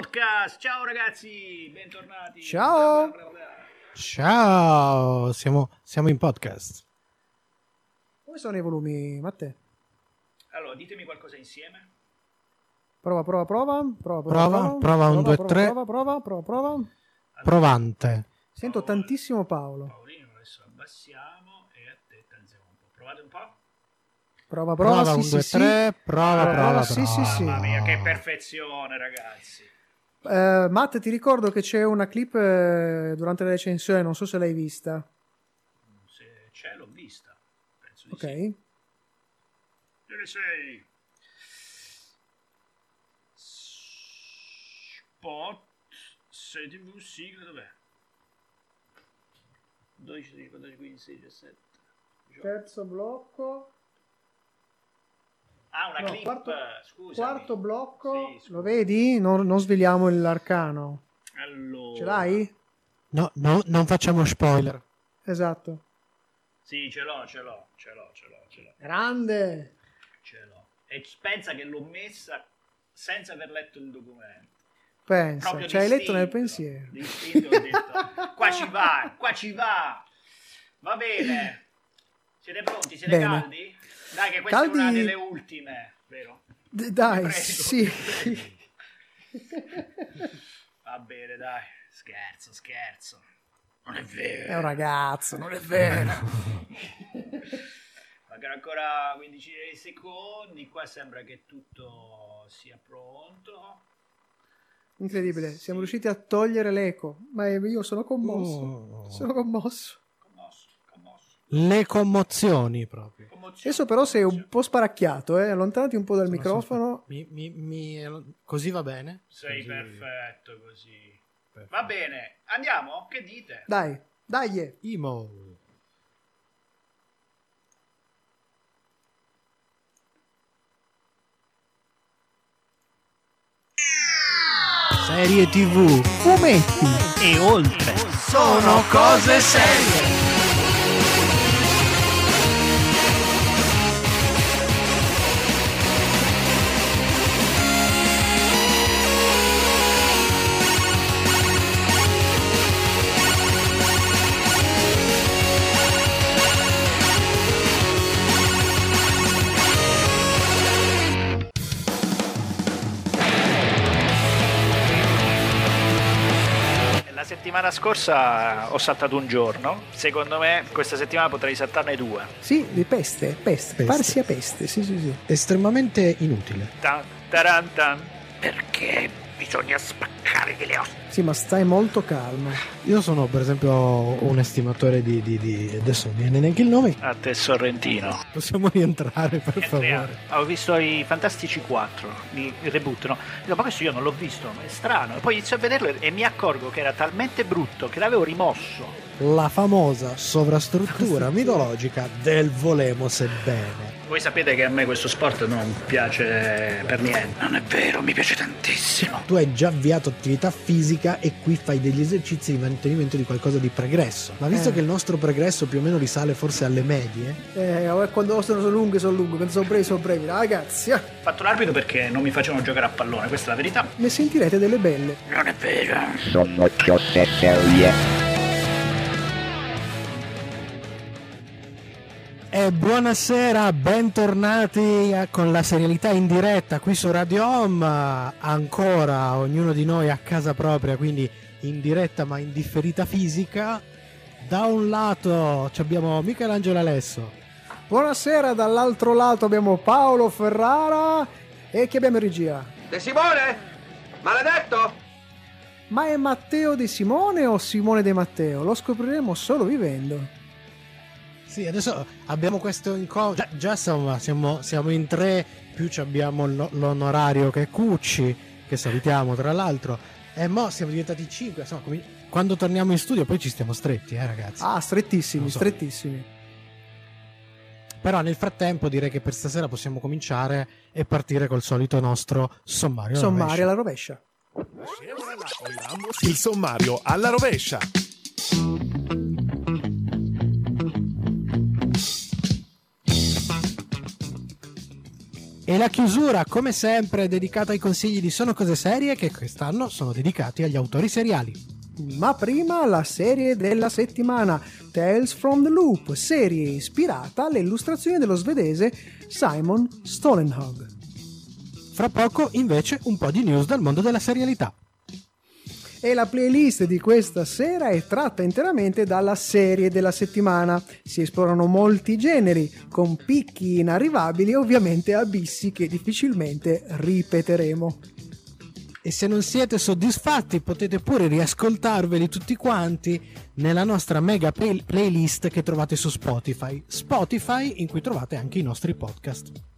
podcast. Ciao ragazzi, bentornati. Ciao. Bla, bla, bla, bla. Ciao, siamo, siamo in podcast. Come sono i volumi, Matteo? Allora, ditemi qualcosa insieme. Prova, prova, prova. Prova, Prova, prova, un, due, tre. Prova, prova, prova, prova. Provante. Sento tantissimo Paolo. Paolino, adesso abbassiamo e a te tanziamo un po'. Provate un po'. Prova, prova, Prova, sì, un, sì, due, sì. tre. Prova, Prova, prova, sì, prova. sì, sì. Mamma mia, che perfezione, ragazzi. Eh, Matt, ti ricordo che c'è una clip eh, durante la recensione, non so se l'hai vista. Se c'è, l'ho vista. Penso di Ok. sì. Dove sei? Spot. 6 TV, sigla, dov'è? 12, 13, 14, 15, 16, 17. 18. Terzo blocco. Ah, una No, clip, quarto- scusami. Quarto blocco. Sì. Lo vedi? Non, non sveliamo l'arcano. Allora. Ce l'hai? No, no, non facciamo spoiler. Esatto. Sì, ce l'ho, ce l'ho, ce l'ho, ce l'ho, ce l'ho, Grande. ce l'ho. E pensa che l'ho messa senza aver letto il documento. Pensa, Proprio ci hai letto nel pensiero. distinto, ho detto, qua ci va, qua ci va. Va bene. Siete pronti? Siete Bene. caldi? Dai, che questa Caldi- è una delle ultime, vero? D- dai, Prego, sì. Va bene, dai. Scherzo, scherzo. Non è vero. È un ragazzo, non è vero. Mancano ancora 15 secondi. Qua sembra che tutto sia pronto. Incredibile, siamo riusciti a togliere l'eco, ma io sono commosso. Oh. Sono commosso. Le commozioni proprio. Adesso però sei un po' sparacchiato, eh? allontanati un po' dal Sono microfono. Mi- mi- mi- così va bene? Sei Così- perfetto così. perfetto. Va bene, andiamo? Che dite? Dai, dai. Imo. Serie TV. Fumetti. E oltre. Sono cose serie. Settimana scorsa ho saltato un giorno. Secondo me questa settimana potrei saltarne due. Sì, di peste, peste, Peste. parsi a peste, sì, sì, sì. Estremamente inutile. Tan, taran, tan. Perché bisogna spaccare delle ossa. Sì, ma stai molto calmo. Io sono per esempio un estimatore di, di, di- adesso non mi viene neanche il nome. A te Sorrentino. Possiamo rientrare per Entriamo. favore. Ho visto i Fantastici 4, il il reboot, no? Dico, ma questo io non l'ho visto, è strano. E poi inizio a vederlo e mi accorgo che era talmente brutto che l'avevo rimosso. La famosa sovrastruttura mitologica del volemo sebbene. Voi sapete che a me questo sport non piace per niente. Non è vero, mi piace tantissimo. Tu hai già avviato attività fisica e qui fai degli esercizi di mantenimento di qualcosa di pregresso. Ma visto Eh. che il nostro pregresso più o meno risale forse alle medie, Eh, quando sono lunghe, sono lunghe, quando sono brevi, sono brevi. Ragazzi, Ho fatto l'arbitro perché non mi facevano giocare a pallone, questa è la verità. ne sentirete delle belle. Non è vero. Sono cose serie. E buonasera, bentornati a- con la serialità in diretta qui su Radio Home, ancora ognuno di noi a casa propria, quindi in diretta ma in differita fisica. Da un lato ci abbiamo Michelangelo Alesso, Buonasera, dall'altro lato abbiamo Paolo Ferrara e chi abbiamo in regia? De Simone? Maledetto? Ma è Matteo De Simone o Simone De Matteo? Lo scopriremo solo vivendo. Sì, adesso abbiamo questo incontro. Già, già insomma, siamo, siamo in tre, più ci abbiamo l'o- l'onorario che è Cucci, che salutiamo tra l'altro. E mo siamo diventati cinque. Insomma, quando torniamo in studio poi ci stiamo stretti, eh ragazzi. Ah, strettissimi, so. strettissimi. Però nel frattempo direi che per stasera possiamo cominciare e partire col solito nostro sommario. alla Sommario rovescia. alla rovescia. Il sommario alla rovescia. E la chiusura, come sempre, dedicata ai consigli di Sono Cose Serie che quest'anno sono dedicati agli autori seriali. Ma prima la serie della settimana, Tales from the Loop, serie ispirata alle illustrazioni dello svedese Simon Stolenhag. Fra poco, invece, un po' di news dal mondo della serialità. E la playlist di questa sera è tratta interamente dalla serie della settimana. Si esplorano molti generi, con picchi inarrivabili e ovviamente abissi che difficilmente ripeteremo. E se non siete soddisfatti potete pure riascoltarveli tutti quanti nella nostra mega play- playlist che trovate su Spotify. Spotify in cui trovate anche i nostri podcast.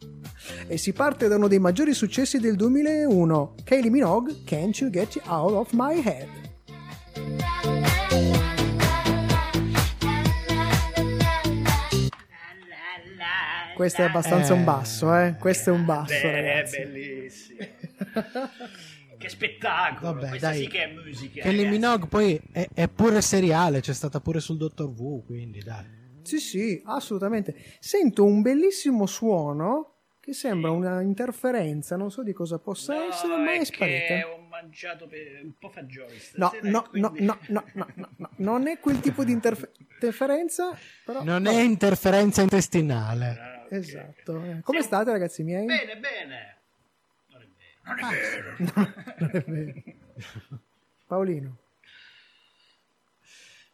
E si parte da uno dei maggiori successi del 2001, Kylie Minogue, Can't You Get Out of My Head. Questo è abbastanza Eh. un basso, eh? Questo è un basso, Beh, ragazzi. è bellissimo. che spettacolo. Vabbè, Questa dai. sì che è musica. Kelly. Minogue poi è, è pure seriale, c'è stata pure sul Dottor Wu, quindi dai. Sì, sì, assolutamente. Sento un bellissimo suono che sembra una interferenza, non so di cosa possa No, essere, ma è, è sparita. che ho mangiato per un po' fagioli No, stasera, no, no, quindi- no, no, no, no, no, non è quel tipo di interfe- interferenza, però... Non no. è interferenza intestinale. Ah, ok. Esatto. Come Sì. state ragazzi miei? Bene, bene. Non è vero. Non è vero. Non è vero. Paolino.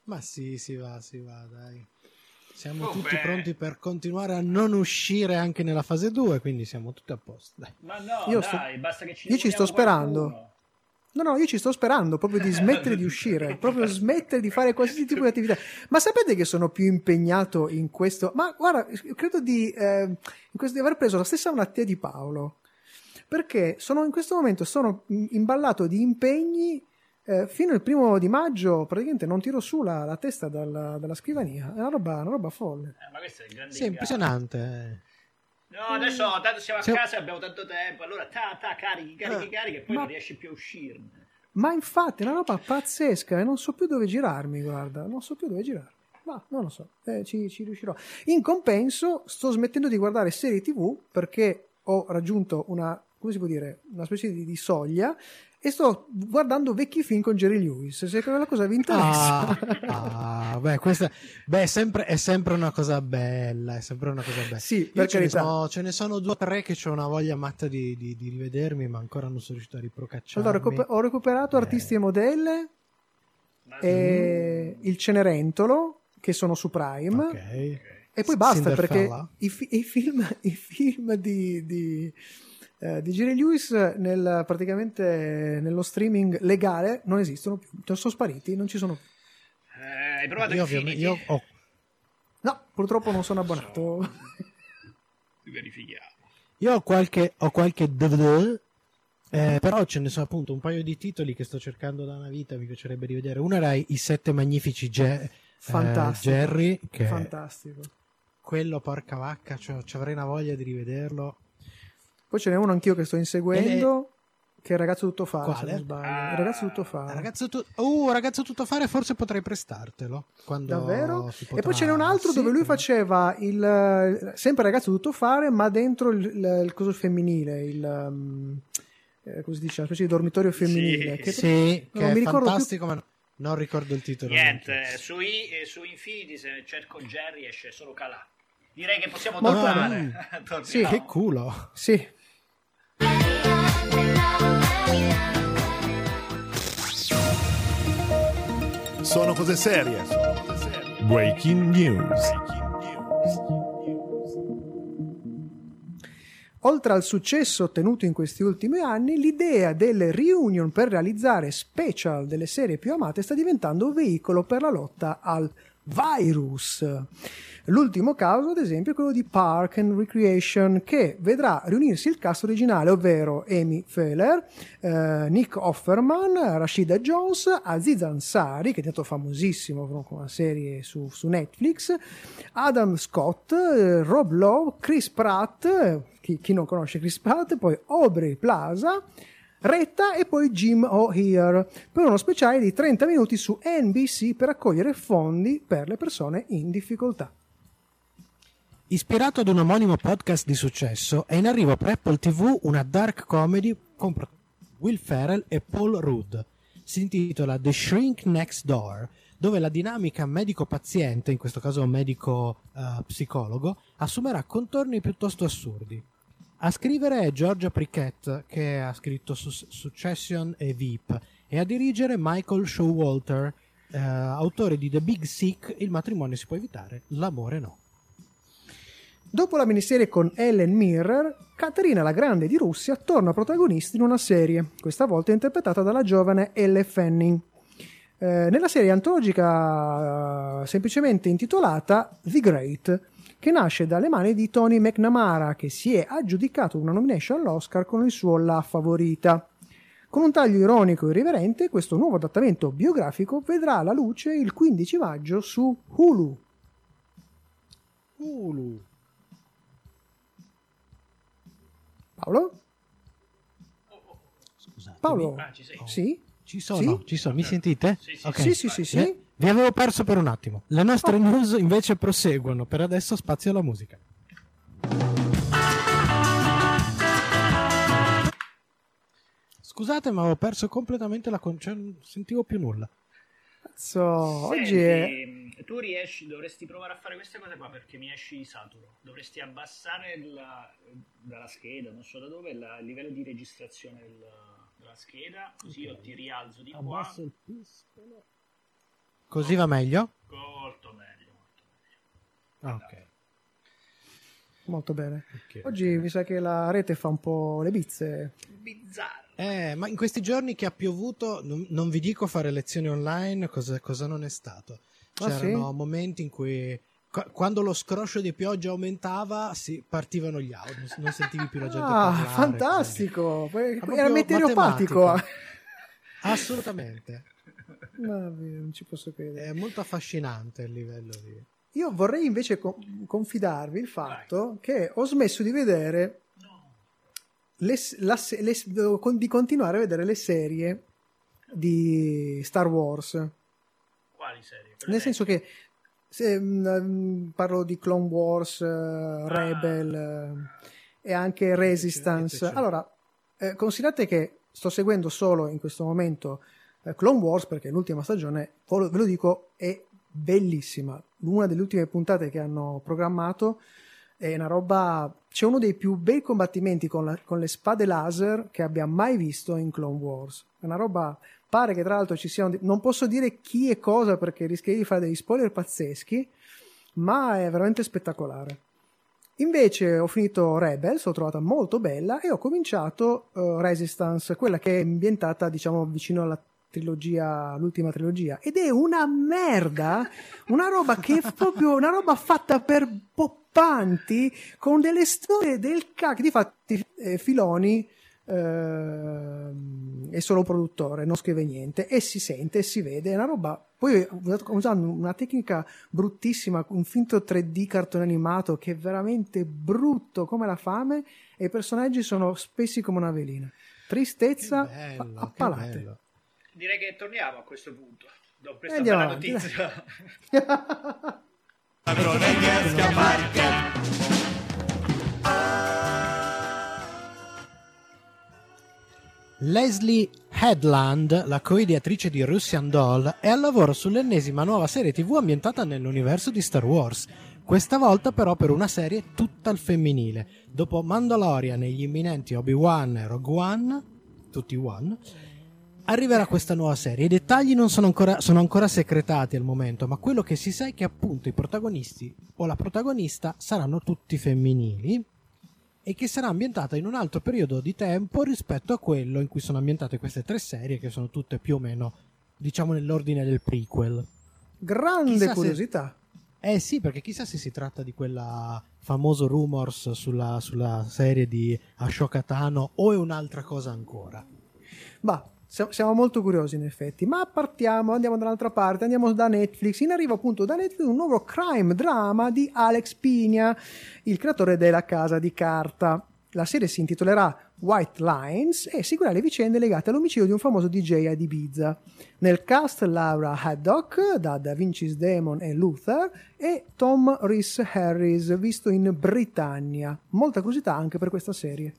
Ma sì, si va, si va, dai. Siamo Oh, tutti pronti per continuare a non uscire anche nella fase 2, quindi siamo tutti a posto. Dai. Ma no, Io dai, sto- basta che ci io ci sto sperando. qualcuno. No, no, io ci sto sperando proprio di smettere di uscire, proprio smettere di fare qualsiasi tipo di attività. Ma sapete che sono più impegnato in questo? Ma guarda, credo di, eh, in questo, di aver preso la stessa malattia di Paolo. Perché sono in questo momento sono imballato di impegni. Eh, fino al primo di maggio praticamente non tiro su la, la testa dalla, dalla scrivania. È una roba, una roba folle. Eh, ma questo è il grande Sì, impressionante. No, adesso tanto siamo a Sì. casa e abbiamo tanto tempo. Allora, ta, ta, carichi, carichi, Eh, carichi, e poi ma- non riesci più a uscirne. Ma infatti è una roba pazzesca e non so più dove girarmi, guarda, non so più dove girarmi. Ma non lo so, eh, ci, ci riuscirò. In compenso sto smettendo di guardare serie tv perché ho raggiunto una, come si può dire, una specie di, di soglia e sto guardando vecchi film con Jerry Lewis. Se quella cosa vi interessa. Ah, ah, beh, questa beh, è, sempre, è sempre una cosa bella. È sempre una cosa bella. Sì, Io per ce, ne carità. so, ce ne sono due o tre che ho una voglia matta di, di- di rivedermi, ma ancora non sono riuscito a riprocacciarmi. Allora, ho recuperato Eh. artisti e modelle e il Cenerentolo che sono su Prime. Ok. E poi basta perché Cinderfella? i, fi- i film, i film di, di, eh, di Jerry Lewis nel, praticamente nello streaming legale non esistono più, Cioè, sono spariti, non ci sono più. Eh, hai provato Io, Infinity? io ho No, purtroppo non sono abbonato. Verifichiamo. Io ho qualche, ho qualche DVD, eh, però ce ne sono appunto un paio di titoli che sto cercando da una vita, mi piacerebbe rivedere. Uno era I Sette Magnifici Ge- eh, Fantastico. Jerry, che Fantastico. quello porca vacca, cioè, ci avrei una voglia di rivederlo. Poi ce n'è uno anch'io che sto inseguendo, che è il ragazzo tutto fare, se Quale? non sbaglio. Ah, il ragazzo tutto fare. Ragazzo, tu- uh, ragazzo tutto fare, forse potrei prestartelo. Quando Davvero? E poi ce n'è un altro Sì, dove lui faceva il sempre ragazzo tutto fare, ma dentro il, il, il coso femminile, il um, eh, come si dice, una specie di dormitorio femminile. Sì, che- Sì, non che mi è ricordo più- fantastico, ma non ricordo il titolo. Niente, su, I- eh, su Infinity se cerco Jerry esce solo Calà. Direi che possiamo tornare. Sì. Che culo. Sì, Sono cose serie. Breaking news. Oltre al successo ottenuto in questi ultimi anni, l'idea delle reunion per realizzare special delle serie più amate sta diventando un veicolo per la lotta al virus. L'ultimo caso, ad esempio, è quello di Park and Recreation, che vedrà riunirsi il cast originale, ovvero Amy Feller, eh, Nick Offerman, Rashida Jones, Aziz Ansari, che è diventato famosissimo con una serie su, su Netflix, Adam Scott, eh, Rob Lowe, Chris Pratt, eh, chi, chi non conosce Chris Pratt, poi Aubrey Plaza, Retta e poi Jim O'Hear per uno speciale di 30 minuti su NBC per raccogliere fondi per le persone in difficoltà. Ispirato ad un omonimo podcast di successo, è in arrivo per Apple TV una dark comedy con Will Ferrell e Paul Rudd. Si intitola The Shrink Next Door, dove la dinamica medico-paziente, in questo caso medico-psicologo, assumerà contorni piuttosto assurdi. A scrivere è Georgia Prickett, che ha scritto Sus- Succession e Veep, e a dirigere Michael Showalter, eh, autore di The Big Sick, Il matrimonio si può evitare, l'amore no. Dopo la miniserie con Ellen Mirror, Caterina la Grande di Russia torna protagonista in una serie, questa volta interpretata dalla giovane Elle Fanning. Eh, nella serie antologica eh, semplicemente intitolata The Great, che nasce dalle mani di Tony McNamara, che si è aggiudicato una nomination all'Oscar con il suo La Favorita. Con un taglio ironico e irriverente, questo nuovo adattamento biografico vedrà la luce il 15 maggio su Hulu. Hulu. Paolo? Scusate. Paolo? Ah, ci sei. Sì? Ci sono, Sì? ci sono, mi sentite? Sì, sì, Ok. Sì, sì, sì, sì. Eh, Vi avevo perso per un attimo. Le nostre news invece proseguono. Per adesso spazio alla musica. Scusate, ma avevo perso completamente la con... cioè, non sentivo più nulla. Cazzo, oggi è... Senti, tu riesci, dovresti provare a fare queste cose qua perché mi esci saturo. Dovresti abbassare la- dalla scheda, non so da dove, la- il livello di registrazione del- della scheda, così io ti rialzo di qua. il pistolo. Così va meglio? Molto meglio, molto meglio. Ah, ok. Molto bene. Ok. Oggi mi sa che la rete fa un po' le bizze. Bizzarro. Eh, ma in questi giorni che ha piovuto, non, non vi dico fare lezioni online, cosa, cosa non è stato. Ah, C'erano sì? momenti in cui qu- quando lo scroscio di pioggia aumentava, si partivano gli audio, non, non sentivi più la gente Ah, parlare. fantastico! Proprio Era meteoropatico. matematico. Assolutamente. Vabbè, non ci posso credere. È molto affascinante il livello di... Io vorrei invece co- confidarvi il fatto che ho smesso di vedere le, la le- di continuare a vedere le serie di Star Wars. Quali serie? Per Nel senso che se, mm, parlo di Clone Wars, eh, Rebel eh, e anche Resistance. Allora, eh, considerate che sto seguendo solo in questo momento Clone Wars perché l'ultima stagione, ve lo- dico, è bellissima. Una delle ultime puntate che hanno programmato è una roba. C'è uno dei più bei combattimenti con, la- con le spade laser che abbia mai visto in Clone Wars. È una roba. Pare che tra l'altro ci siano. Non posso dire chi e cosa perché rischierei di fare degli spoiler pazzeschi, ma è veramente spettacolare. Invece ho finito Rebels, l'ho trovata molto bella e ho cominciato eh, Resistance, quella che è ambientata diciamo vicino alla trilogia, l'ultima trilogia, ed è una merda, una roba che è proprio una roba fatta per poppanti con delle storie del cacchio. Difatti, eh, Filoni ehm, è solo produttore, non scrive niente e si sente e si vede, è una roba. Poi usando una tecnica bruttissima, un finto 3D cartone animato che è veramente brutto come la fame e i personaggi sono spessi come una velina. Tristezza bello, a palate. Direi che torniamo a questo punto. Dopo questa Andiamo bella avanti, notizia. Leslie Headland, la co-ideatrice di Russian Doll, è al lavoro sull'ennesima nuova serie TV ambientata nell'universo di Star Wars. Questa volta però per una serie tutta al femminile. Dopo Mandalorian e gli imminenti Obi-Wan e Rogue One, tutti One, arriverà questa nuova serie. I dettagli non sono ancora, sono ancora secretati al momento, ma quello che si sa è che appunto i protagonisti o la protagonista saranno tutti femminili e che sarà ambientata in un altro periodo di tempo rispetto a quello in cui sono ambientate queste tre serie, che sono tutte più o meno, diciamo, nell'ordine del prequel. Grande Chissà se- curiosità. Eh sì, perché chissà se si tratta di quella famoso rumors sulla, sulla serie di Ashoka Tano o è un'altra cosa ancora. Ma siamo molto curiosi in effetti. Ma partiamo, andiamo dall'altra parte, andiamo da Netflix. In arrivo appunto da Netflix un nuovo crime drama di Alex Pigna, il creatore della Casa di Carta. La serie si intitolerà White Lines e seguirà le vicende legate all'omicidio di un famoso DJ ad Ibiza. Nel cast Laura Haddock da Da Vinci's Demon e Luther e Tom Rhys Harris visto in Britannia. Molta curiosità anche per questa serie.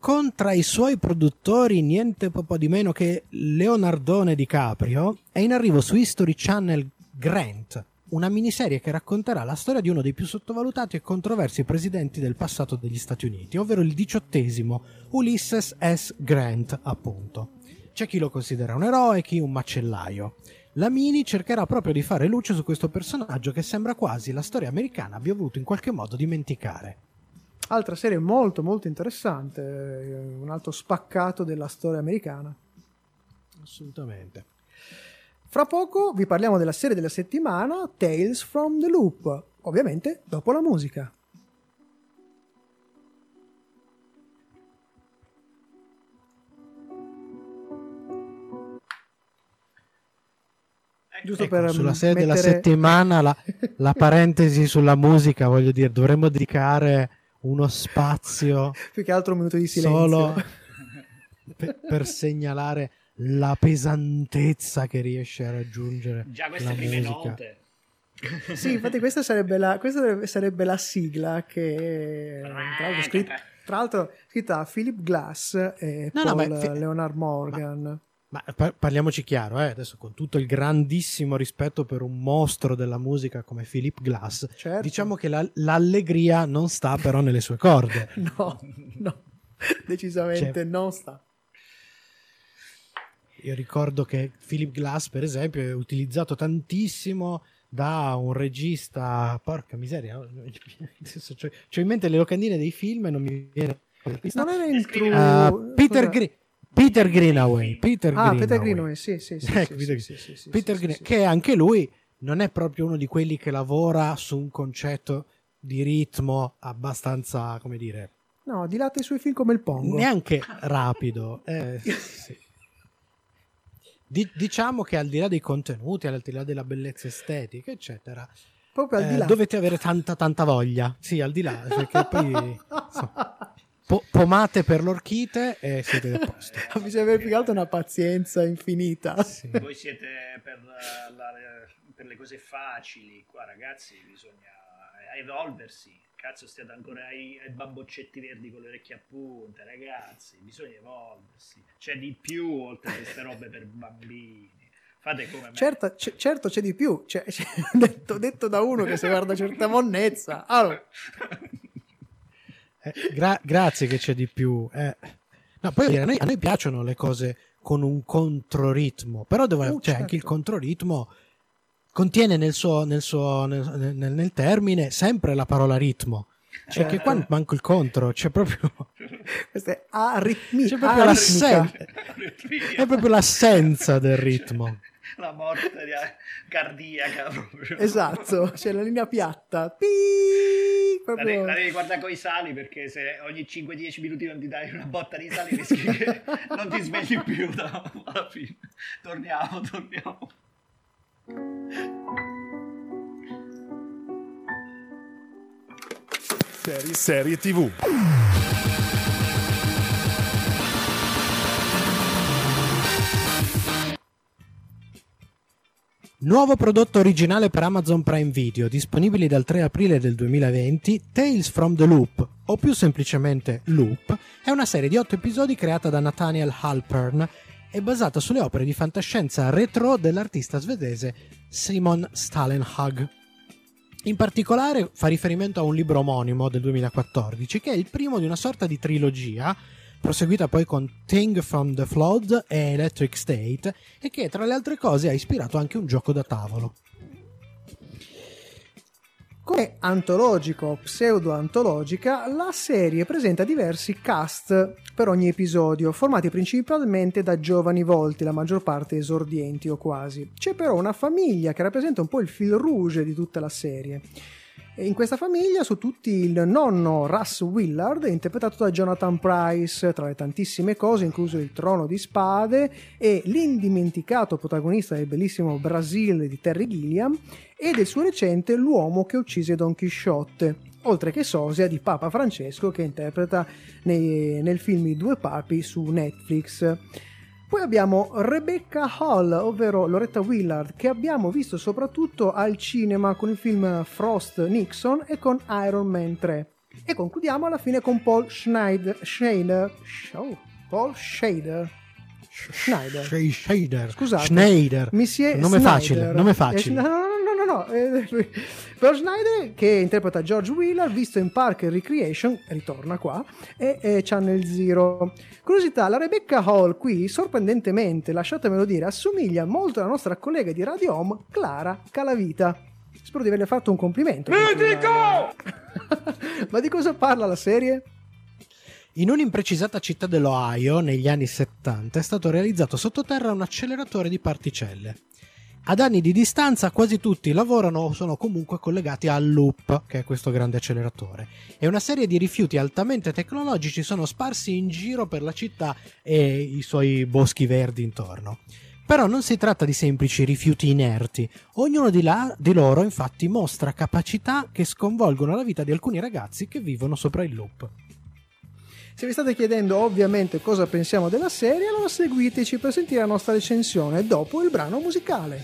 Con tra i suoi produttori niente po' di meno che Leonardone DiCaprio è in arrivo su History Channel Grant, una miniserie che racconterà la storia di uno dei più sottovalutati e controversi presidenti del passato degli Stati Uniti, ovvero il diciottesimo Ulysses S. Grant, appunto. C'è chi lo considera un eroe chi un macellaio. La Mini cercherà proprio di fare luce su questo personaggio che sembra quasi la storia americana abbia voluto in qualche modo dimenticare. Altra serie molto molto interessante, eh, un altro spaccato della storia americana. Assolutamente. Fra poco vi parliamo della serie della settimana Tales from the Loop, ovviamente dopo la musica. Giusto Ecco, per sulla serie della mettere- settimana la, la parentesi sulla musica, voglio dire, dovremmo dedicare uno spazio più che altro un minuto di silenzio. solo per, per segnalare la pesantezza che riesce a raggiungere Già queste la prime musica. note. Sì, infatti questa sarebbe la, questa sarebbe la sigla che tra l'altro, scrit- tra l'altro scritta da Philip Glass e No, no, Paul ma fi- Leonard Morgan. Ma par- parliamoci chiaro, eh, adesso con tutto il grandissimo rispetto per un mostro della musica come Philip Glass, Certo. diciamo che la- l'allegria non sta però nelle sue corde. No, no, decisamente Cioè- non sta. Io ricordo che Philip Glass, per esempio, è utilizzato tantissimo da un regista. Porca miseria, adesso c'ho, c'ho in mente le locandine dei film e non mi viene. Non era in True... Uh, Peter, scusa. Peter Greenaway. Peter Ah, Greenaway. Peter Greenaway, sì, sì, sì. Ecco, Peter, sì, sì, sì, Peter sì, Green- sì, che anche lui non è proprio uno di quelli che lavora su un concetto di ritmo abbastanza, come dire, No, dilata i suoi film come il Pongo. neanche rapido. Eh, sì. Di- diciamo che al di là dei contenuti, al di là della bellezza estetica, eccetera, Proprio al eh, di là. dovete avere tanta tanta voglia. Sì, al di là, perché poi insomma, po- pomate per l'orchite e siete a posto. Bisogna avere più che altro una pazienza infinita. Sì. Voi siete per, la- per le cose facili, qua ragazzi bisogna evolversi. Cazzo, stiate ancora ai, ai bamboccetti verdi con le orecchie a punta, ragazzi. Bisogna evolversi. C'è di più oltre a queste robe per bambini. Fate come me. Certo, c- certo c'è di più, Cioè, c'è- detto, detto da uno che si guarda certa monnezza. Allora, Eh, gra- grazie che c'è di più. eh. No, poi a noi, a noi piacciono le cose con un controritmo, però devo, Uh, cioè, anche il certo. controritmo contiene nel suo, nel, suo nel, nel- nel termine sempre la parola ritmo. Cioè, che qua manco il contro, c'è proprio, questa è aritmi- c'è proprio aritmica. l'assen- è proprio l'assenza del ritmo. La morte di- cardiaca proprio. Esatto, c'è la linea piatta. Pi- La devi, proprio- la devi guardare con i sali perché se ogni 5-10 minuti non ti dai una botta di sali rischi che non ti svegli più da- alla fine. Torniamo, torniamo. Serie, serie TV. Nuovo prodotto originale per Amazon Prime Video, disponibile dal 3 aprile del 2020, Tales from the Loop, o più semplicemente Loop, è una serie di 8 episodi creata da Nathaniel Halpern e basata sulle opere di fantascienza retro dell'artista svedese Simon Stalenhag. In particolare fa riferimento a un libro omonimo del 2014, che è il primo di una sorta di trilogia, proseguita poi con Thing from the Flood e Electric State, e che tra le altre cose ha ispirato anche un gioco da tavolo. Come antologico o pseudo-antologica, la serie presenta diversi cast per ogni episodio, formati principalmente da giovani volti, la maggior parte esordienti o quasi. C'è però una famiglia che rappresenta un po' il fil rouge di tutta la serie. In questa famiglia, su tutti, il nonno Russ Willard, interpretato da Jonathan Price, tra le tantissime cose, incluso il trono di spade, e l'indimenticato protagonista del bellissimo Brasil di Terry Gilliam, e del suo recente L'uomo che uccise Don Chisciotte, oltre che sosia di Papa Francesco che interpreta nei- nel film I due papi su Netflix. Poi abbiamo Rebecca Hall, ovvero Loretta Willard, che abbiamo visto soprattutto al cinema con il film Frost Nixon e con Iron Man 3. E concludiamo alla fine con Paul Schneider. Schneider. oh, Paul. Schneider. Sh- Shader. Scusate. Schneider. Mi si è Nome Snyder. facile, nome Eh, facile. no, no, no, eh, Paul Schneider che interpreta George Wheeler visto in Park and Recreation, ritorna qua, e, e Channel Zero. Curiosità, la Rebecca Hall qui, sorprendentemente, lasciatemelo dire, assomiglia molto alla nostra collega di Radio Home, Clara Calavita. Spero di averle fatto un complimento. Ma di cosa parla la serie? In un'imprecisata città dell'Ohio, negli anni 70, è stato realizzato sottoterra un acceleratore di particelle. Ad anni di distanza quasi tutti lavorano o sono comunque collegati al Loop, che è questo grande acceleratore, e una serie di rifiuti altamente tecnologici sono sparsi in giro per la città e i suoi boschi verdi intorno. Però non si tratta di semplici rifiuti inerti, ognuno di, là- di loro infatti mostra capacità che sconvolgono la vita di alcuni ragazzi che vivono sopra il loop. Se vi state chiedendo ovviamente cosa pensiamo della serie, allora seguiteci per sentire la nostra recensione dopo il brano musicale.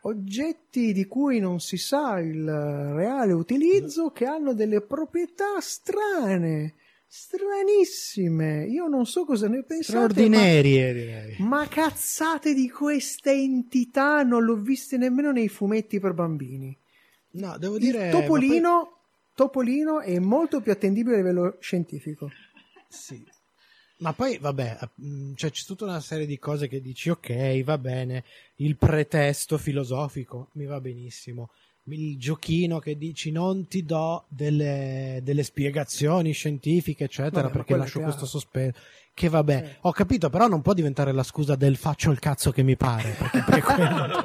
Oggetti di cui non si sa il reale utilizzo che hanno delle proprietà strane, stranissime. Io non so cosa ne pensate. ma- Straordinarie, direi. Ma cazzate di queste entità non l'ho viste nemmeno nei fumetti per bambini. No, devo Il dire... Topolino, Topolino è molto più attendibile a livello scientifico. ma poi- sì. Ma poi, vabbè, mh, cioè, c'è tutta una serie di cose che dici, ok, va bene, il pretesto filosofico mi va benissimo. Il giochino che dici non ti do delle, delle spiegazioni scientifiche, eccetera, Vabbè, perché lascio questo sospeso. Che vabbè, Sì. ho capito, però non può diventare la scusa del faccio il cazzo che mi pare. Perché per quello...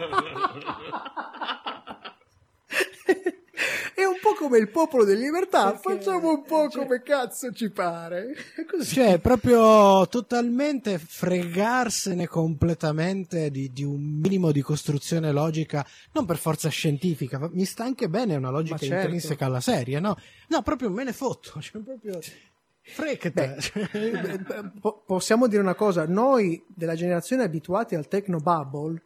È un po' come il popolo delle libertà, Perché- facciamo un po' cioè- come cazzo ci pare. Così. Cioè, proprio totalmente fregarsene completamente di, di un minimo di costruzione logica, non per forza scientifica, ma mi sta anche bene una logica certo. intrinseca alla serie, no? No, proprio me ne fotto, cioè proprio... Frecate. Beh, po- possiamo dire una cosa, noi della generazione abituati al techno bubble,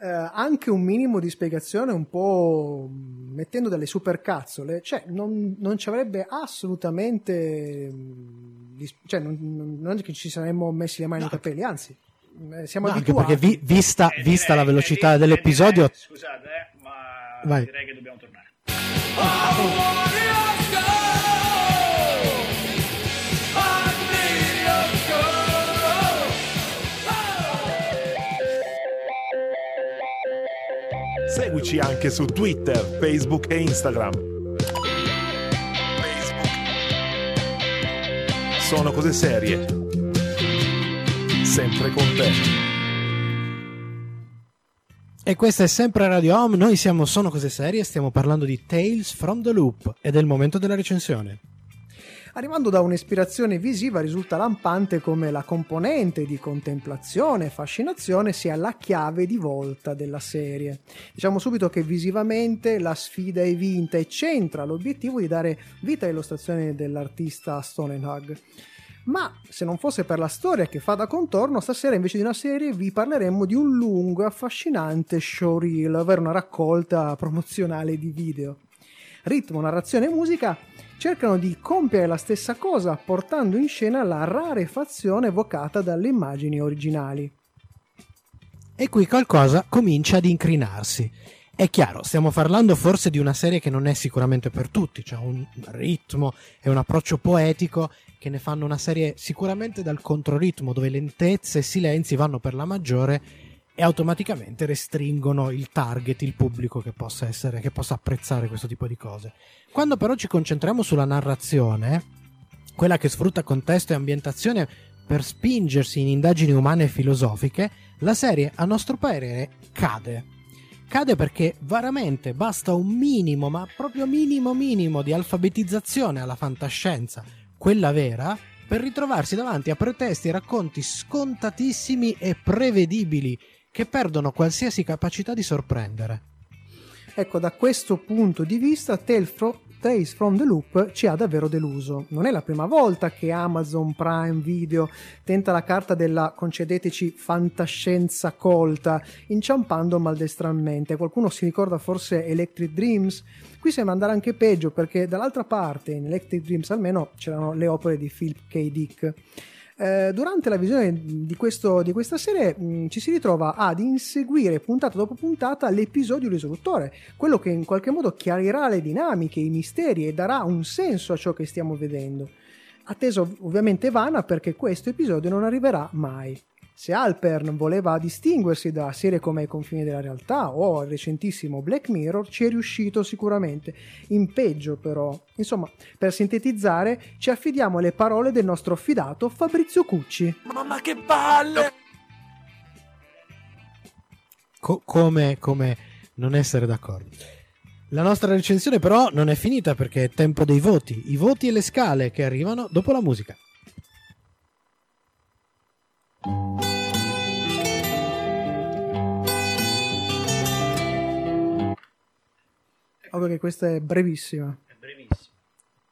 eh, anche un minimo di spiegazione un po' mettendo delle supercazzole, cioè non, non ci avrebbe assolutamente, dis- cioè non, non- è che ci saremmo messi le mani nei capelli, anzi, eh, siamo No, anche abituati. perché vi- vista, Eh, vista direi- la velocità eh, dell'episodio, direi- Scusate, eh, ma Vai. direi che dobbiamo tornare. Seguici anche su Twitter, Facebook e Instagram. Facebook. Sono cose serie. Sempre con te. e questa è sempre Radio Home, noi siamo Sono Cose Serie, stiamo parlando di Tales from the Loop ed è il momento della recensione. Arrivando da un'ispirazione visiva risulta lampante come la componente di contemplazione e fascinazione sia la chiave di volta della serie. Diciamo subito che visivamente la sfida è vinta e centra l'obiettivo di dare vita alle illustrazioni dell'artista Stonehag. Ma se non fosse per la storia che fa da contorno, stasera invece di una serie vi parleremmo di un lungo e affascinante showreel, ovvero una raccolta promozionale di video. Ritmo, narrazione e musica cercano di compiere la stessa cosa portando in scena la rarefazione evocata dalle immagini originali. E qui qualcosa comincia ad incrinarsi. È chiaro, stiamo parlando forse di una serie che non è sicuramente per tutti, c'è un ritmo e un approccio poetico che ne fanno una serie sicuramente dal controritmo, dove lentezze e silenzi vanno per la maggiore e automaticamente restringono il target, il pubblico che possa essere, che possa apprezzare questo tipo di cose. Quando però ci concentriamo sulla narrazione, quella che sfrutta contesto e ambientazione per spingersi in indagini umane e filosofiche, la serie, a nostro parere, cade. Cade perché veramente basta un minimo, ma proprio minimo minimo di alfabetizzazione alla fantascienza, quella vera, per ritrovarsi davanti a pretesti e racconti scontatissimi e prevedibili che perdono qualsiasi capacità di sorprendere. Ecco, da questo punto di vista, Tales fro- Tales from the Loop ci ha davvero deluso. Non è la prima volta che Amazon Prime Video tenta la carta della, concedeteci, fantascienza colta, inciampando maldestramente. Qualcuno si ricorda forse Electric Dreams? Qui sembra andare anche peggio perché dall'altra parte, in Electric Dreams almeno, c'erano le opere di Philip K. Dick. Eh, durante la visione di, questo, di questa serie mh, ci si ritrova ad inseguire puntata dopo puntata l'episodio risolutore, quello che in qualche modo chiarirà le dinamiche, i misteri e darà un senso a ciò che stiamo vedendo. Atteso ovviamente vana perché questo episodio non arriverà mai. Se Alpern voleva distinguersi da serie come I confini della realtà o il recentissimo Black Mirror, ci è riuscito sicuramente. In peggio però. Insomma, per sintetizzare, ci affidiamo alle parole del nostro affidato Fabrizio Cucci. Mamma che palle! Co- come, come non essere d'accordo? La nostra recensione però non è finita perché è tempo dei voti, i voti e le scale che arrivano dopo la musica. Ovvio che questa è brevissima. È brevissimo.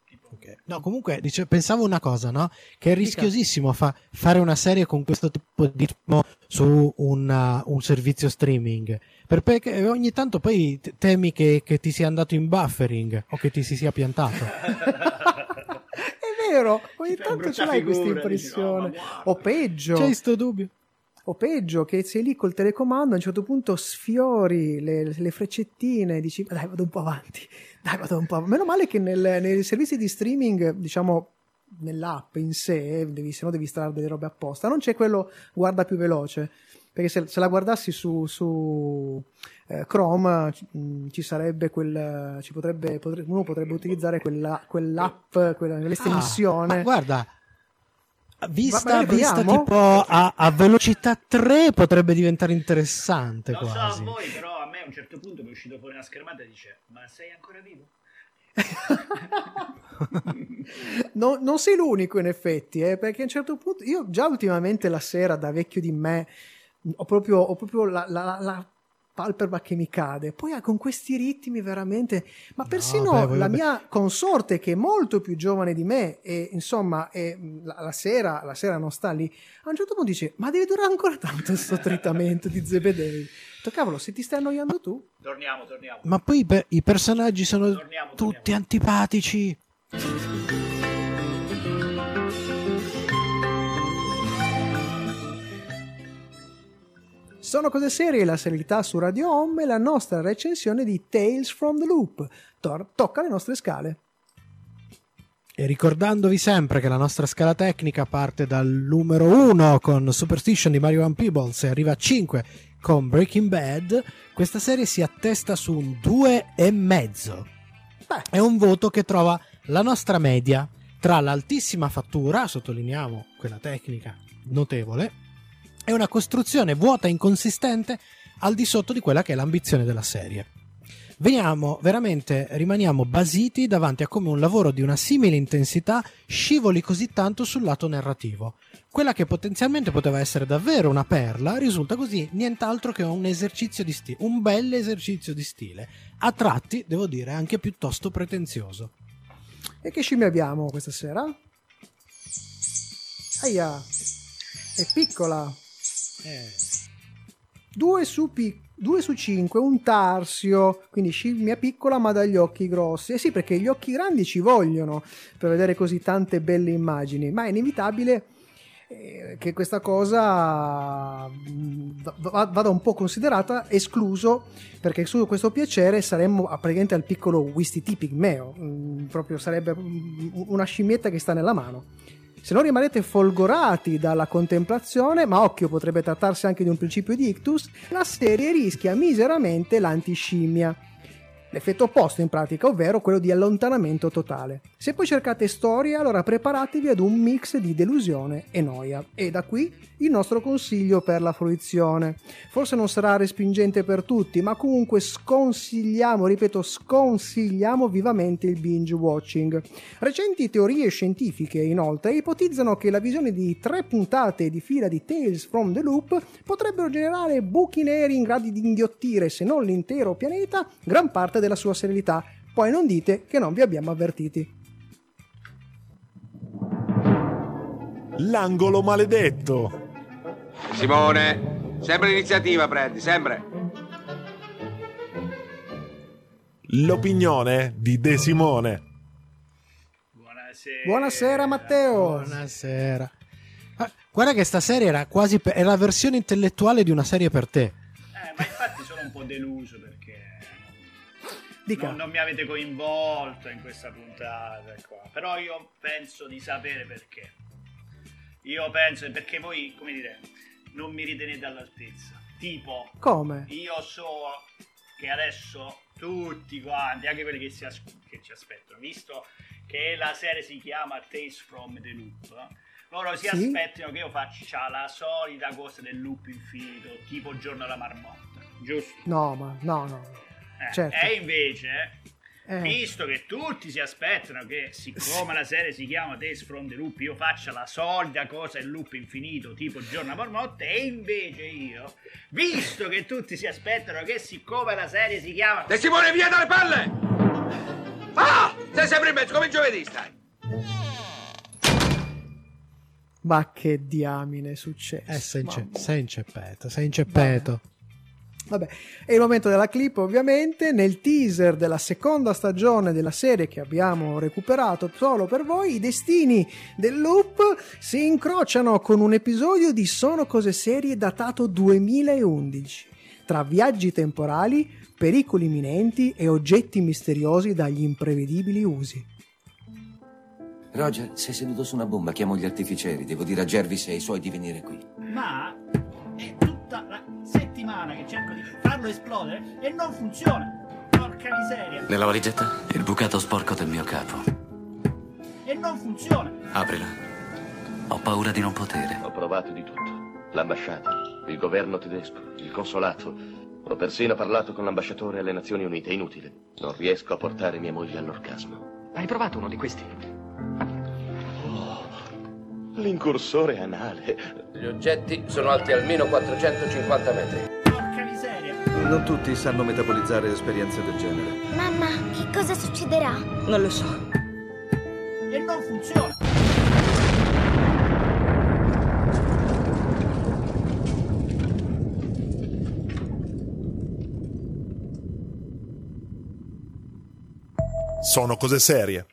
Tipo, No, comunque dice- pensavo una cosa, no? Che è rischiosissimo fa- fare una serie con questo tipo di ritmo su una- un servizio streaming. Per- Perché ogni tanto poi temi che, che ti sia andato in buffering o che ti si sia piantato. Vero, ogni tanto ce l'hai questa impressione. dici, "Oh, ma guarda." o peggio, C'hai sto dubbio? o peggio, che sei lì col telecomando, a un certo punto sfiori le, le freccettine, dici dai vado un po' avanti, dai vado un po' avanti. Meno male che nel- nei servizi di streaming, diciamo nell'app in sé, devi, se no devi installare delle robe apposta, non c'è quello guarda più veloce. Perché se, se la guardassi su, su eh, Chrome ci- mh, ci sarebbe quel. Ci potrebbe, potre- uno potrebbe utilizzare quella, quell'app, quella, l'estensione. Ah, ma guarda, vista, magari vista tipo a, a velocità 3 potrebbe diventare interessante so a quasi. voi, però a me a un certo punto mi è uscito fuori una schermata e dice: Ma sei ancora vivo? No- non sei l'unico in effetti, eh, perché a un certo punto io già ultimamente la sera da vecchio di me ho proprio, ho proprio la, la- la palpebra che mi cade. Poi ah, con questi ritmi veramente... Ma persino beh, voi- la mia consorte che è molto più giovane di me e insomma e, mh, la, la sera, la sera non sta lì, a un certo punto dice ma deve durare ancora tanto questo trittamento di Zebedei. Cavolo, se ti stai annoiando tu... Torniamo, torniamo. Ma poi i per- i personaggi sono Torniamo, tutti torniamo. antipatici. Sono cose serie, la serialità su Radio Home e la nostra recensione di Tales from the Loop. Tor- tocca le nostre scale. E ricordandovi sempre che la nostra scala tecnica parte dal numero 1 con Superstition di Mario Van Peebles e arriva a 5 con Breaking Bad, questa serie si attesta su un 2,5. Beh. È un voto che trova la nostra media tra l'altissima fattura, sottolineiamo quella tecnica notevole, e una costruzione vuota e inconsistente al di sotto di quella che è l'ambizione della serie. Veniamo veramente, rimaniamo basiti davanti a come un lavoro di una simile intensità scivoli così tanto sul lato narrativo. Quella che potenzialmente poteva essere davvero una perla risulta così nient'altro che un esercizio di stile, un bel esercizio di stile, a tratti, devo dire, anche piuttosto pretenzioso. E che scimmia abbiamo questa sera? Aia, è piccola. 2 su, pi- 2 su 5, un tarsio, quindi scimmia piccola ma dagli occhi grossi. Eh sì, perché gli occhi grandi ci vogliono per vedere così tante belle immagini, ma è inevitabile eh, che questa cosa va- vada un po' considerata escluso perché su questo piacere saremmo a- praticamente al piccolo Wistiti Pigmeo, mm, proprio sarebbe mm, una scimmietta che sta nella mano. Se non rimanete folgorati dalla contemplazione, ma occhio potrebbe trattarsi anche di un principio di ictus, la serie rischia miseramente l'antiscimmia. L'effetto opposto in pratica, ovvero quello di allontanamento totale. Se poi cercate storia, allora preparatevi ad un mix di delusione e noia. E da qui il nostro consiglio per la fruizione. Forse non sarà respingente per tutti, ma comunque sconsigliamo, ripeto, sconsigliamo vivamente il binge watching. Recenti teorie scientifiche, inoltre, ipotizzano che la visione di tre puntate di fila di Tales from the Loop potrebbero generare buchi neri in grado di inghiottire, se non l'intero pianeta, gran parte della sua serenità. Poi non dite che non vi abbiamo avvertiti. L'angolo maledetto. Simone, sempre l'iniziativa prendi, sempre. L'opinione di De Simone. Buonasera. Buonasera Matteo. Buonasera. Ah, guarda che sta serie era quasi per- è la versione intellettuale di una serie per te. Eh, ma infatti sono un po' deluso perché Dica. non, non mi avete coinvolto in questa puntata qua. Però io penso di sapere perché. Io penso perché voi, come dire, non mi ritenete all'altezza. Tipo, Come? io so che adesso tutti quanti, anche quelli che, si as- che ci aspettano, visto che la serie si chiama Tales from the Loop, loro si Sì. aspettano che io faccia la solita cosa del loop infinito, tipo Giorno alla marmotta, giusto? No, ma no, no. Eh, Certo. E invece, Eh. visto che tutti si aspettano che siccome la serie si chiama Tales from the Loop, io faccia la solita cosa del loop infinito, tipo Giorno alla marmotta, e invece io, visto che tutti si aspettano che siccome la serie si chiama De Simone, via dalle palle! Ah! Sei sempre in mezzo, come giovedì stai. Ma che diamine è successo? Eh, sei, ince- sei inceppeto, sei inceppeto. Vabbè, è il momento della clip ovviamente, nel teaser della seconda stagione della serie che abbiamo recuperato solo per voi, i destini del loop si incrociano con un episodio di Sono cose serie datato 2011, tra viaggi temporali, pericoli imminenti e oggetti misteriosi dagli imprevedibili usi. Roger, sei seduto su una bomba, chiamo gli artificieri. Devo dire a Jervis e ai suoi di venire qui. Ma è tutta la settimana che cerco di farlo esplodere e non funziona. Porca miseria. Nella valigetta? Il bucato sporco del mio capo. E non funziona. Aprila. Ho paura di non potere. Ho provato di tutto. L'ambasciata, il governo tedesco, il consolato. Ho persino parlato con l'ambasciatore alle Nazioni Unite. Inutile. Non riesco a portare mia moglie all'orgasmo. Hai provato uno di questi? Oh, l'incursore anale. Gli oggetti sono alti almeno 450 metri. Non tutti sanno metabolizzare esperienze del genere. Mamma, che cosa succederà? Non lo so. E non funziona. Sono cose serie.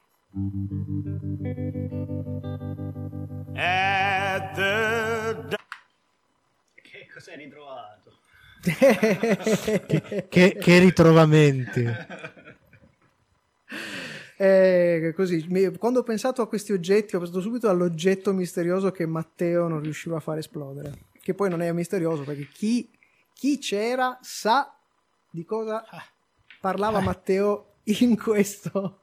Che cos'hai ritrovato? Che, che- che ritrovamenti. Eh, così, mi- quando ho pensato a questi oggetti, ho pensato subito all'oggetto misterioso che Matteo non riusciva a far esplodere. Che poi non è misterioso perché chi, chi c'era sa di cosa parlava Matteo in questo,